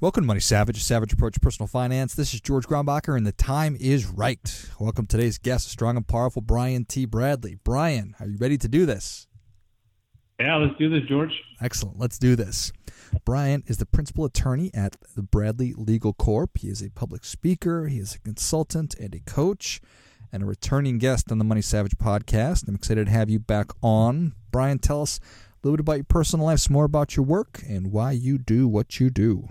Welcome to Money Savage, a savage approach to personal finance. This is George Grombacher, and the time is right. Welcome to today's guest, strong and powerful Brian T. Bradley. Brian, are you ready to do this? Yeah, let's do this, George. Excellent. Let's do this. Brian is the principal attorney at the Bradley Legal Corp. He is a public speaker, he is a consultant and a coach, and a returning guest on the Money Savage podcast. I'm excited to have you back on. Brian, tell us a little bit about your personal life, some more about your work, and why you do what you do.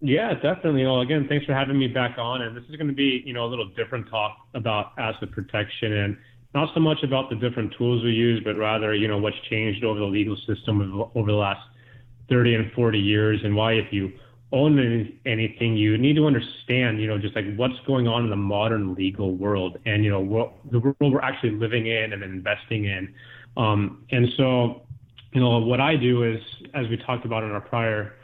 Yeah, definitely. Well, again, thanks for having me back on. And this is going to be, you know, a little different talk about asset protection and not so much about the different tools we use, but rather, you know, what's changed over the legal system over the last 30 and 40 years and why if you own anything, you need to understand, you know, just like what's going on in the modern legal world and, you know, what the world we're actually living in and investing in. Um, and so, you know, what I do is, as we talked about in our prior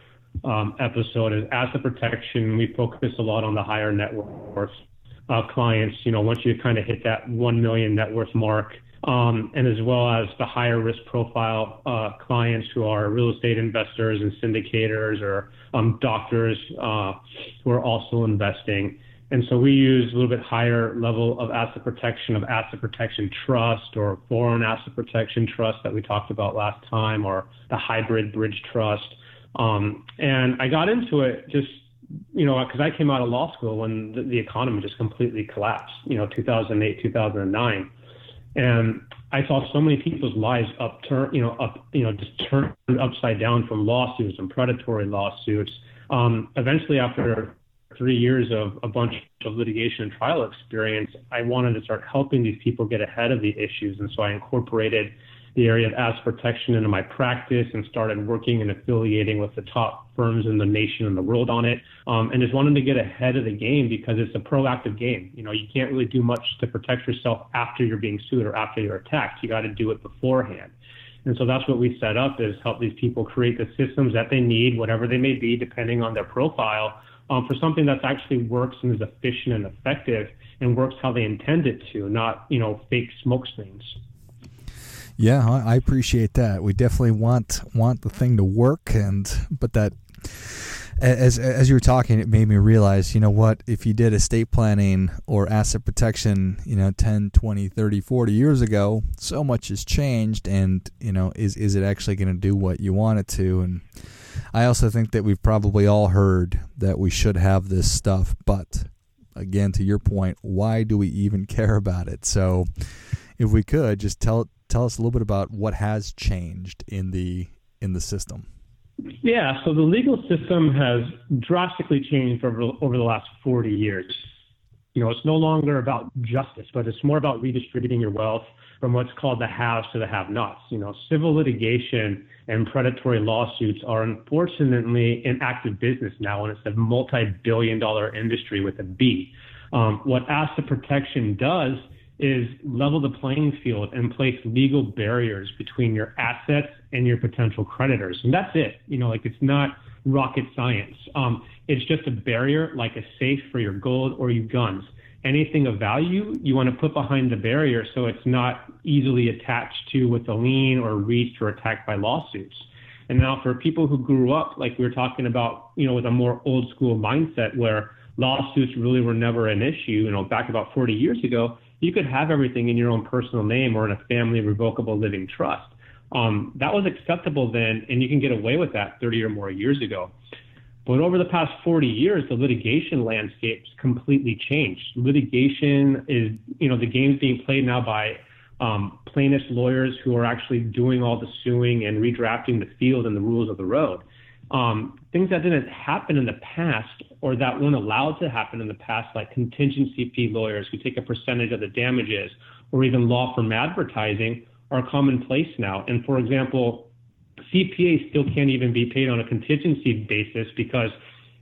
um, episode is asset protection. We focus a lot on the higher net worth uh, clients. You know, once you kind of hit that one million net worth mark, um, and as well as the higher risk profile uh, clients who are real estate investors and syndicators or um, doctors uh, who are also investing. And so we use a little bit higher level of asset protection of asset protection trust or foreign asset protection trust that we talked about last time or the hybrid bridge trust. Um, and I got into it just, you know, because I came out of law school when the, the economy just completely collapsed, you know, 2008, 2009. And I saw so many people's lives upturn, you know, up, you know, just turned upside down from lawsuits and predatory lawsuits. Um, eventually, after three years of a bunch of litigation and trial experience, I wanted to start helping these people get ahead of the issues. And so I incorporated the area of asset protection into my practice and started working and affiliating with the top firms in the nation and the world on it. Um, and just wanted to get ahead of the game because it's a proactive game. You know, you can't really do much to protect yourself after you're being sued or after you're attacked. You got to do it beforehand. And so that's what we set up is help these people create the systems that they need, whatever they may be, depending on their profile, um, for something that actually works and is efficient and effective and works how they intend it to, not, you know, fake smoke screens. Yeah, I appreciate that. We definitely want want the thing to work, and but that as as you were talking, it made me realize, you know what, if you did estate planning or asset protection, you know, 10, 20, 30, 40 years ago, so much has changed and, you know, is is it actually going to do what you want it to? And I also think that we've probably all heard that we should have this stuff, but again to your point, why do we even care about it? So if we could just tell tell us a little bit about what has changed in the in the system. Yeah, so the legal system has drastically changed over over the last 40 years. You know, it's no longer about justice, but it's more about redistributing your wealth from what's called the haves to the have-nots. You know, civil litigation and predatory lawsuits are unfortunately an active business now, and it's a multi-billion-dollar industry with a B. Um, what asset protection does is level the playing field and place legal barriers between your assets and your potential creditors. And that's it. You know, like it's not rocket science. Um, it's just a barrier like a safe for your gold or your guns. Anything of value you want to put behind the barrier so it's not easily attached to with a lien or reached or attacked by lawsuits. And now for people who grew up, like we were talking about, you know, with a more old school mindset where lawsuits really were never an issue, you know, back about 40 years ago, you could have everything in your own personal name or in a family revocable living trust. Um, that was acceptable then, and you can get away with that 30 or more years ago. But over the past 40 years, the litigation landscape's completely changed. Litigation is, you know, the game's being played now by um, plaintiffs' lawyers who are actually doing all the suing and redrafting the field and the rules of the road. Um, things that didn't happen in the past or that weren't allowed to happen in the past, like contingency fee lawyers who take a percentage of the damages, or even law firm advertising, are commonplace now. And for example, CPAs still can't even be paid on a contingency basis because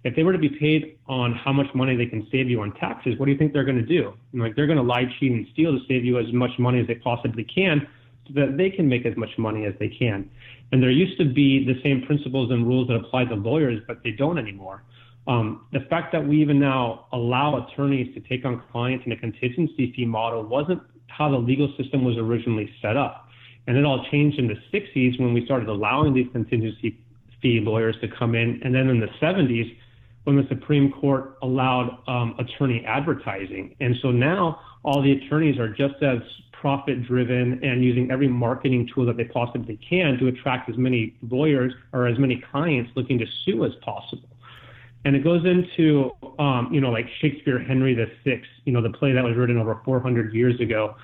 if they were to be paid on how much money they can save you on taxes, what do you think they're going to do? Like they're going to lie, cheat, and steal to save you as much money as they possibly can, so that they can make as much money as they can. And there used to be the same principles and rules that apply to lawyers, but they don't anymore. Um, the fact that we even now allow attorneys to take on clients in a contingency fee model wasn't how the legal system was originally set up. And it all changed in the 60s when we started allowing these contingency fee lawyers to come in. And then in the 70s, when the Supreme Court allowed um, attorney advertising. And so now all the attorneys are just as profit driven and using every marketing tool that they possibly can to attract as many lawyers or as many clients looking to sue as possible. And it goes into, um, you know, like Shakespeare Henry VI, you know, the play that was written over 400 years ago.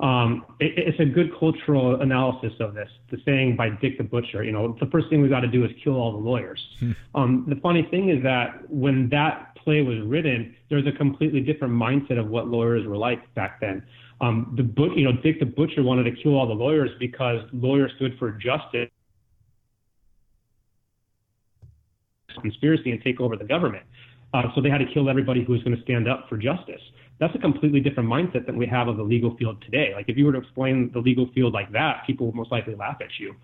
Um, it, it's a good cultural analysis of this. The saying by Dick the Butcher, you know, the first thing we got to do is kill all the lawyers. Hmm. Um, the funny thing is that when that play was written, there was a completely different mindset of what lawyers were like back then. Um, the you know, Dick the Butcher wanted to kill all the lawyers because lawyers stood for justice, conspiracy, and take over the government. Uh, so they had to kill everybody who was going to stand up for justice that's a completely different mindset than we have of the legal field today. Like if you were to explain the legal field like that, people would most likely laugh at you.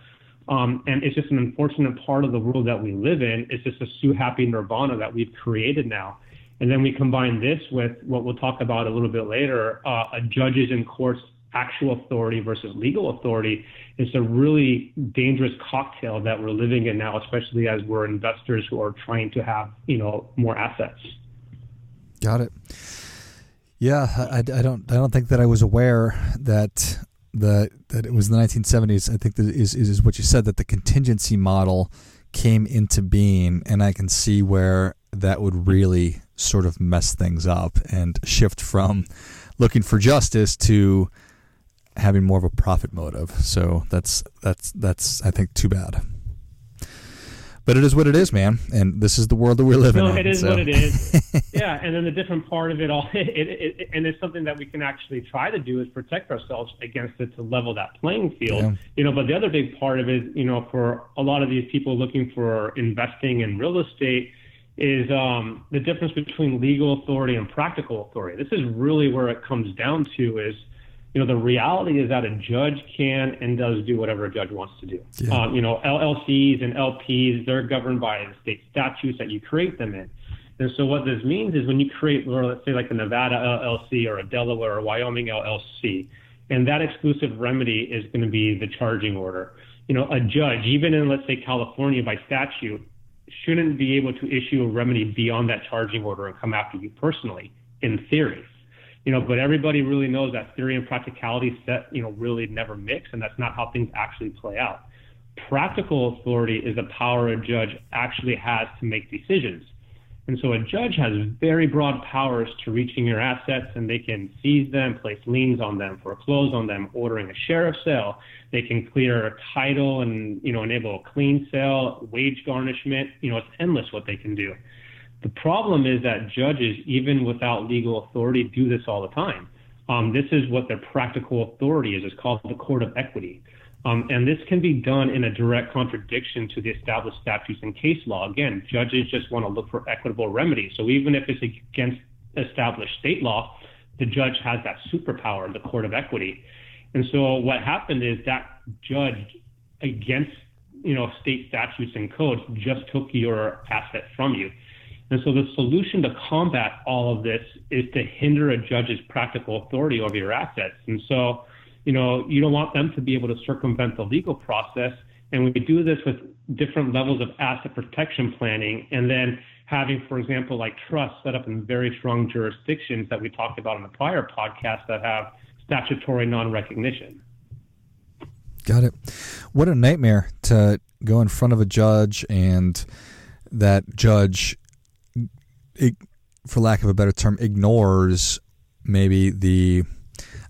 Um, and it's just an unfortunate part of the world that we live in. It's just a sue happy nirvana that we've created now. And then we combine this with what we'll talk about a little bit later, uh, a judges and courts actual authority versus legal authority. It's a really dangerous cocktail that we're living in now, especially as we're investors who are trying to have, you know, more assets. Got it. Yeah, I, I don't I don't think that I was aware that the that it was the 1970s. I think that is, is what you said that the contingency model came into being, and I can see where that would really sort of mess things up and shift from looking for justice to having more of a profit motive. So that's that's that's I think too bad but it is what it is, man. And this is the world that we're living no, in. it is so. what it is. yeah, and then the different part of it all, it, it, it, and it's something that we can actually try to do is protect ourselves against it to level that playing field. Yeah. You know, but the other big part of it, you know, for a lot of these people looking for investing in real estate is um, the difference between legal authority and practical authority. This is really where it comes down to is you know, the reality is that a judge can and does do whatever a judge wants to do. Yeah. Um, you know, LLCs and LPs, they're governed by the state statutes that you create them in. And so what this means is when you create, or let's say like a Nevada LLC or a Delaware or Wyoming LLC, and that exclusive remedy is going to be the charging order. You know, a judge, even in let's say California by statute, shouldn't be able to issue a remedy beyond that charging order and come after you personally, in theory you know, but everybody really knows that theory and practicality set, you know, really never mix, and that's not how things actually play out. Practical authority is the power a judge actually has to make decisions. And so a judge has very broad powers to reaching your assets and they can seize them, place liens on them, foreclose on them, ordering a sheriff sale. They can clear a title and, you know, enable a clean sale, wage garnishment. You know, it's endless what they can do. The problem is that judges, even without legal authority, do this all the time. Um, this is what their practical authority is. It's called the court of equity. Um, and this can be done in a direct contradiction to the established statutes and case law. Again, judges just want to look for equitable remedies. So even if it's against established state law, the judge has that superpower, the court of equity. And so what happened is that judge against you know state statutes and codes just took your asset from you. And so the solution to combat all of this is to hinder a judge's practical authority over your assets. And so, you know, you don't want them to be able to circumvent the legal process. And we do this with different levels of asset protection planning and then having, for example, like trusts set up in very strong jurisdictions that we talked about in the prior podcast that have statutory non-recognition. Got it. What a nightmare to go in front of a judge and that judge for lack of a better term, ignores maybe the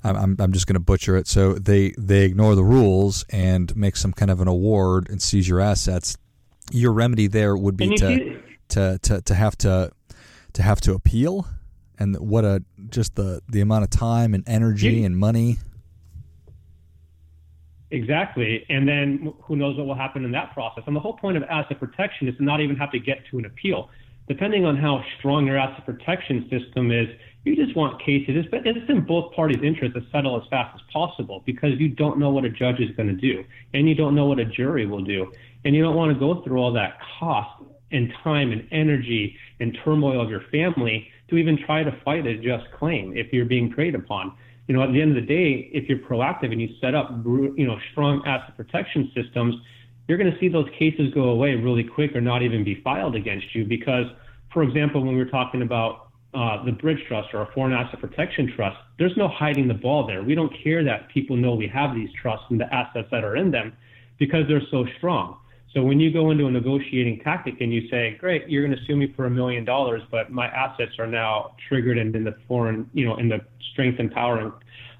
I'm I'm just going to butcher it. So they they ignore the rules and make some kind of an award and seize your assets. Your remedy there would be to, to to to have to to have to appeal, and what a just the the amount of time and energy and money. Exactly, and then who knows what will happen in that process? And the whole point of asset protection is to not even have to get to an appeal. Depending on how strong your asset protection system is you just want cases. It's, it's in both parties' interest to settle as fast as possible because you don't know what a judge is going to do, and you don't know what a jury will do, and you don't want to go through all that cost and time and energy and turmoil of your family to even try to fight a just claim if you're being preyed upon. You know, at the end of the day, if you're proactive and you set up, you know, strong asset protection systems, you're going to see those cases go away really quick or not even be filed against you because, for example, when we were talking about uh, the bridge trust or a foreign asset protection trust, there's no hiding the ball there. We don't care that people know we have these trusts and the assets that are in them because they're so strong. So when you go into a negotiating tactic and you say, great, you're going to sue me for a million dollars, but my assets are now triggered and in the foreign, you know, in the strength and power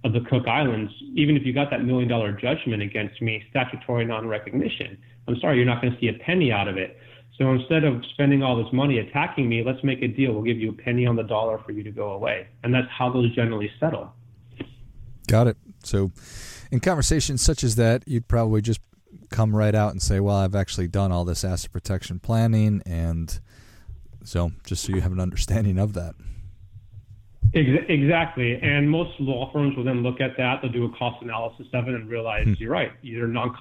of the Cook Islands, even if you got that million dollar judgment against me, statutory non recognition, I'm sorry, you're not going to see a penny out of it. So instead of spending all this money attacking me, let's make a deal. We'll give you a penny on the dollar for you to go away. And that's how those generally settle. Got it. So in conversations such as that, you'd probably just come right out and say, well, I've actually done all this asset protection planning. And so just so you have an understanding of that. Exactly. And most law firms will then look at that. They'll do a cost analysis of it and realize hmm. you're right. You're non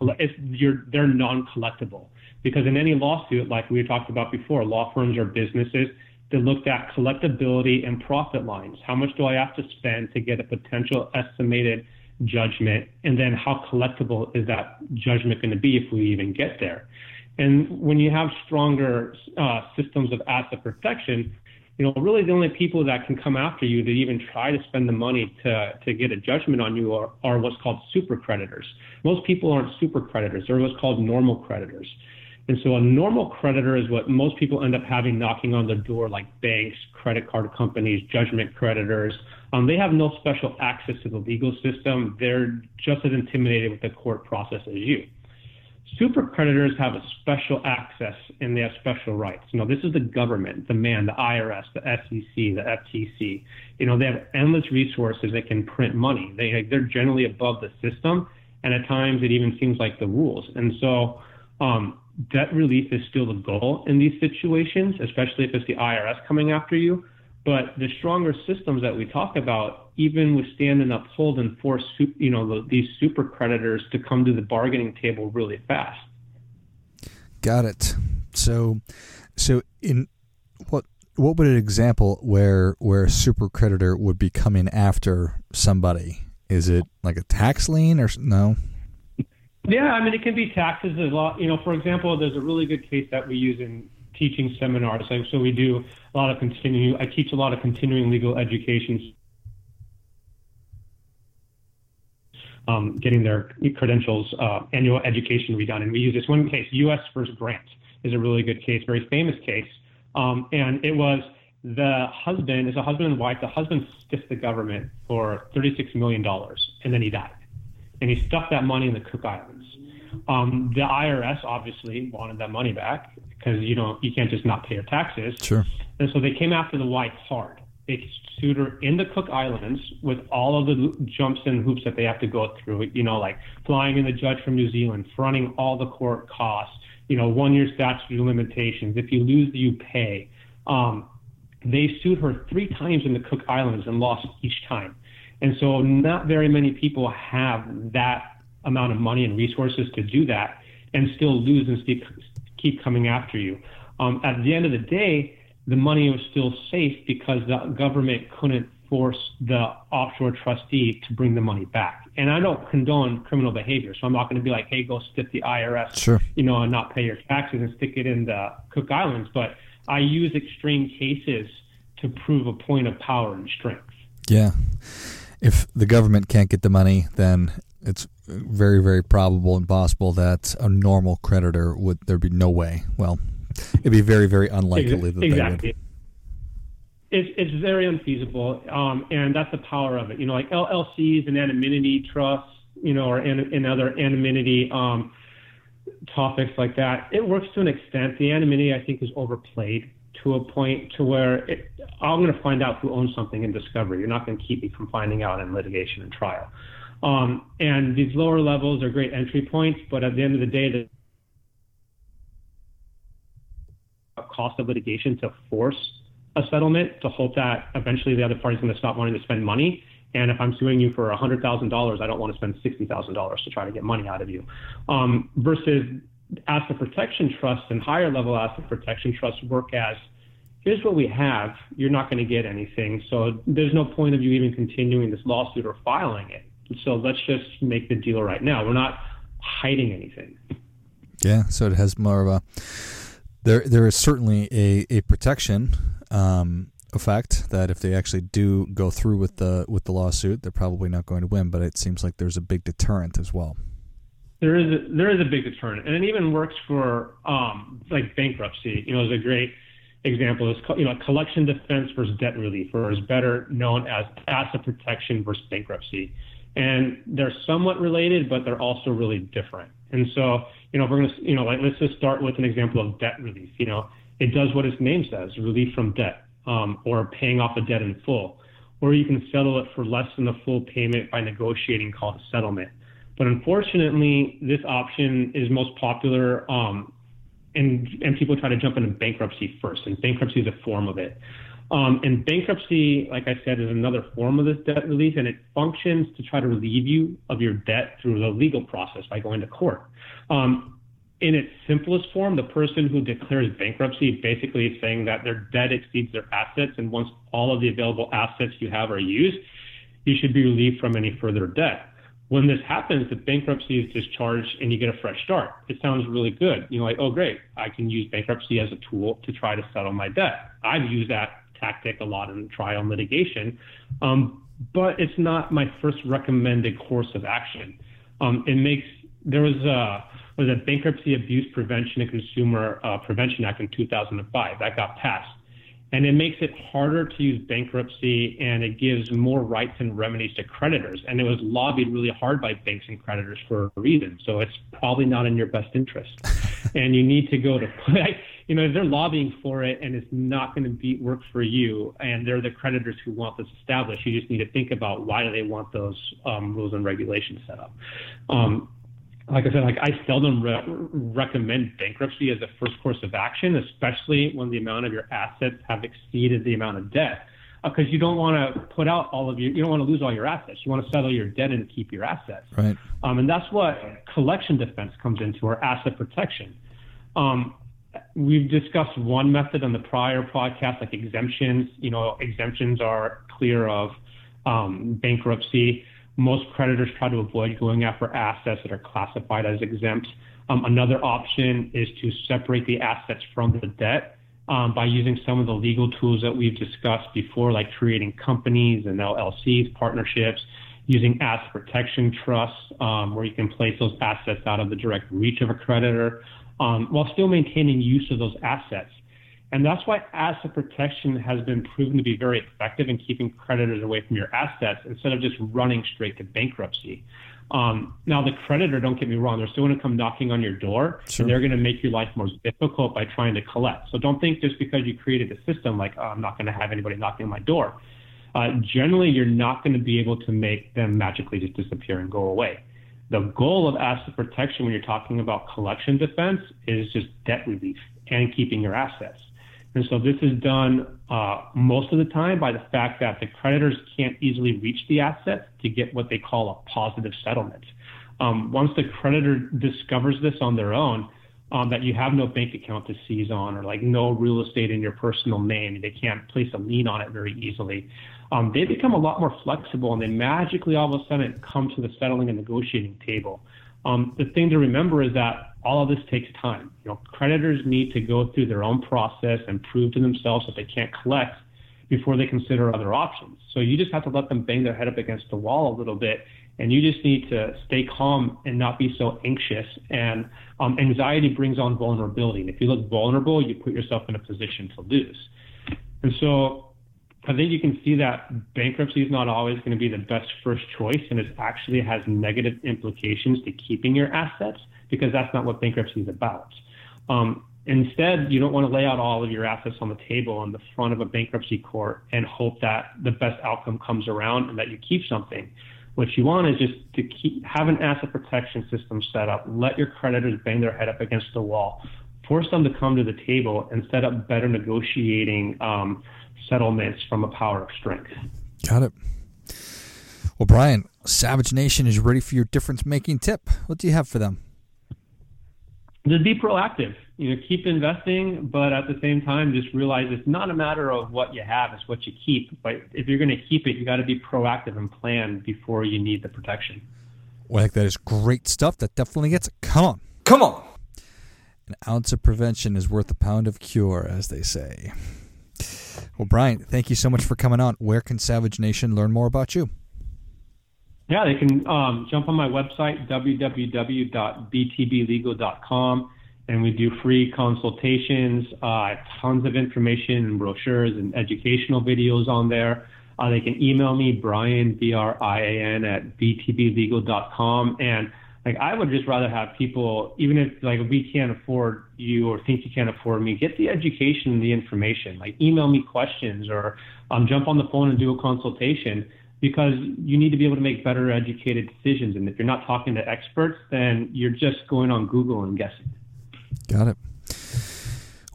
you're they're non-collectible because in any lawsuit, like we talked about before, law firms are businesses that looked at collectability and profit lines. How much do I have to spend to get a potential estimated judgment? And then how collectible is that judgment going to be if we even get there? And when you have stronger uh, systems of asset protection, you know, really the only people that can come after you to even try to spend the money to, to get a judgment on you are, are what's called super creditors. Most people aren't super creditors, they're what's called normal creditors. And so a normal creditor is what most people end up having knocking on the door, like banks, credit card companies, judgment creditors. Um, they have no special access to the legal system. They're just as intimidated with the court process as you. Super creditors have a special access and they have special rights. You know, this is the government, the man, the IRS, the SEC, the FTC. You know, they have endless resources that can print money. They they're generally above the system, and at times it even seems like the rules. And so, um, debt relief is still the goal in these situations, especially if it's the IRS coming after you. But the stronger systems that we talk about even withstand and uphold and force you know these super creditors to come to the bargaining table really fast. Got it. So, so in what what would an example where where a super creditor would be coming after somebody? Is it like a tax lien or no? Yeah, I mean it can be taxes a lot. You know, for example, there's a really good case that we use in teaching seminars. So we do a lot of continuing, I teach a lot of continuing legal education, um, getting their credentials, uh, annual education redone. And we use this one case, U.S. versus Grant is a really good case, very famous case. Um, and it was the husband, it's a husband and wife. The husband stiffed the government for $36 million and then he died. And he stuck that money in the Cook Islands. Um, the IRS obviously wanted that money back because you don't you can't just not pay your taxes. Sure. And so they came after the wife hard. They sued her in the Cook Islands with all of the jumps and hoops that they have to go through. You know, like flying in the judge from New Zealand, fronting all the court costs. You know, one year statute of limitations. If you lose, you pay. Um, they sued her three times in the Cook Islands and lost each time. And so, not very many people have that amount of money and resources to do that and still lose and keep coming after you. Um, at the end of the day, the money was still safe because the government couldn't force the offshore trustee to bring the money back. And I don't condone criminal behavior, so I'm not going to be like, "Hey, go stick the IRS," sure. you know, and not pay your taxes and stick it in the Cook Islands. But I use extreme cases to prove a point of power and strength. Yeah. If the government can't get the money, then it's very, very probable and possible that a normal creditor would there'd be no way. Well, it'd be very, very unlikely that exactly. they would. it's, it's very unfeasible, um, and that's the power of it. You know, like LLCs and anonymity trusts, you know, or in, other anonymity um, topics like that. It works to an extent. The anonymity, I think, is overplayed to a point to where it, I'm going to find out who owns something in discovery. You're not going to keep me from finding out in litigation and trial. Um, and these lower levels are great entry points, but at the end of the day, the cost of litigation to force a settlement to hope that eventually the other party is going to stop wanting to spend money. And if I'm suing you for $100,000, I don't want to spend $60,000 to try to get money out of you. Um, versus asset protection trusts and higher level asset protection trusts work as here's what we have, you're not going to get anything. So there's no point of you even continuing this lawsuit or filing it. So let's just make the deal right now. We're not hiding anything. Yeah, so it has more of a there. There is certainly a a protection um, effect that if they actually do go through with the with the lawsuit, they're probably not going to win. But it seems like there's a big deterrent as well. There is a, there is a big deterrent, and it even works for um, like bankruptcy. You know, is a great example. Is you know collection defense versus debt relief, or is better known as asset protection versus bankruptcy and they're somewhat related, but they're also really different. And so, you know, if we're to, you know, like let's just start with an example of debt relief. You know, it does what its name says, relief from debt, um, or paying off a debt in full, or you can settle it for less than the full payment by negotiating called a settlement. But unfortunately, this option is most popular, um, and and people try to jump into bankruptcy first, and bankruptcy is a form of it. Um, and bankruptcy, like I said, is another form of this debt relief, and it functions to try to relieve you of your debt through the legal process by going to court. Um, in its simplest form, the person who declares bankruptcy basically is saying that their debt exceeds their assets, and once all of the available assets you have are used, you should be relieved from any further debt. When this happens, the bankruptcy is discharged and you get a fresh start. It sounds really good. You're like, oh, great, I can use bankruptcy as a tool to try to settle my debt. I've used that tactic a lot in trial litigation, um, but it's not my first recommended course of action. Um, it makes there was a was a Bankruptcy Abuse Prevention and Consumer uh, Prevention Act in 2005 that got passed and it makes it harder to use bankruptcy and it gives more rights and remedies to creditors. And it was lobbied really hard by banks and creditors for a reason. So it's probably not in your best interest. and you need to go to, you know, if they're lobbying for it and it's not going to be work for you and they're the creditors who want this established, you just need to think about why do they want those um, rules and regulations set up. Um, like I said, like I seldom re- recommend bankruptcy as a first course of action, especially when the amount of your assets have exceeded the amount of debt, because uh, you don't want to put out all of your, you don't want to lose all your assets. You want to settle your debt and keep your assets. Right. Um, and that's what collection defense comes into, or asset protection. Um, we've discussed one method on the prior podcast, like exemptions. You know, exemptions are clear of um, bankruptcy. Most creditors try to avoid going after assets that are classified as exempt. Um, another option is to separate the assets from the debt um, by using some of the legal tools that we've discussed before, like creating companies and LLCs, partnerships, using asset protection trusts, um, where you can place those assets out of the direct reach of a creditor um, while still maintaining use of those assets. And that's why asset protection has been proven to be very effective in keeping creditors away from your assets instead of just running straight to bankruptcy. Um, now, the creditor, don't get me wrong, they're still going to come knocking on your door sure. and they're going to make your life more difficult by trying to collect. So don't think just because you created a system like, oh, I'm not going to have anybody knocking on my door. Uh, generally, you're not going to be able to make them magically just disappear and go away. The goal of asset protection when you're talking about collection defense is just debt relief and keeping your assets. And so this is done uh, most of the time by the fact that the creditors can't easily reach the assets to get what they call a positive settlement. Um, once the creditor discovers this on their own, um, that you have no bank account to seize on or like no real estate in your personal name, they can't place a lien on it very easily. Um, they become a lot more flexible and they magically all of a sudden come to the settling and negotiating table. Um, the thing to remember is that all of this takes time. You know, creditors need to go through their own process and prove to themselves that they can't collect before they consider other options. So you just have to let them bang their head up against the wall a little bit, and you just need to stay calm and not be so anxious. And um, anxiety brings on vulnerability. And if you look vulnerable, you put yourself in a position to lose. And so I think you can see that bankruptcy is not always going to be the best first choice, and it actually has negative implications to keeping your assets because that's not what bankruptcy is about. Um, instead, you don't want to lay out all of your assets on the table on the front of a bankruptcy court and hope that the best outcome comes around and that you keep something. What you want is just to keep have an asset protection system set up. Let your creditors bang their head up against the wall. Force them to come to the table and set up better negotiating um, settlements from a power of strength. Got it. Well, Brian, Savage Nation is ready for your difference making tip. What do you have for them? Just be proactive. You know, keep investing, but at the same time, just realize it's not a matter of what you have; it's what you keep. But if you're going to keep it, you got to be proactive and plan before you need the protection. Well, I think that is great stuff. That definitely gets it. Come on, come on. An ounce of prevention is worth a pound of cure, as they say. Well, Brian, thank you so much for coming on. Where can Savage Nation learn more about you? Yeah, they can um, jump on my website, www.btblegal.com, and we do free consultations, uh, tons of information and brochures and educational videos on there. Uh, they can email me, Brian, B R I A N, at btblegal.com. And like I would just rather have people, even if like we can't afford you or think you can't afford me, get the education and the information. Like email me questions or um, jump on the phone and do a consultation because you need to be able to make better educated decisions. And if you're not talking to experts, then you're just going on Google and guessing. Got it.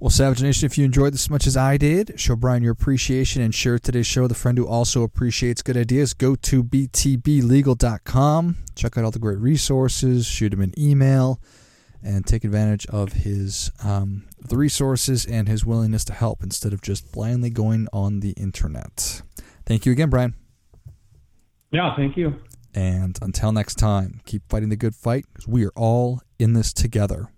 Well, Savage Nation, if you enjoyed this as much as I did, show Brian your appreciation and share today's show with a friend who also appreciates good ideas. Go to btblegal.com, check out all the great resources, shoot him an email, and take advantage of his um, the resources and his willingness to help instead of just blindly going on the internet. Thank you again, Brian. Yeah, thank you. And until next time, keep fighting the good fight because we are all in this together.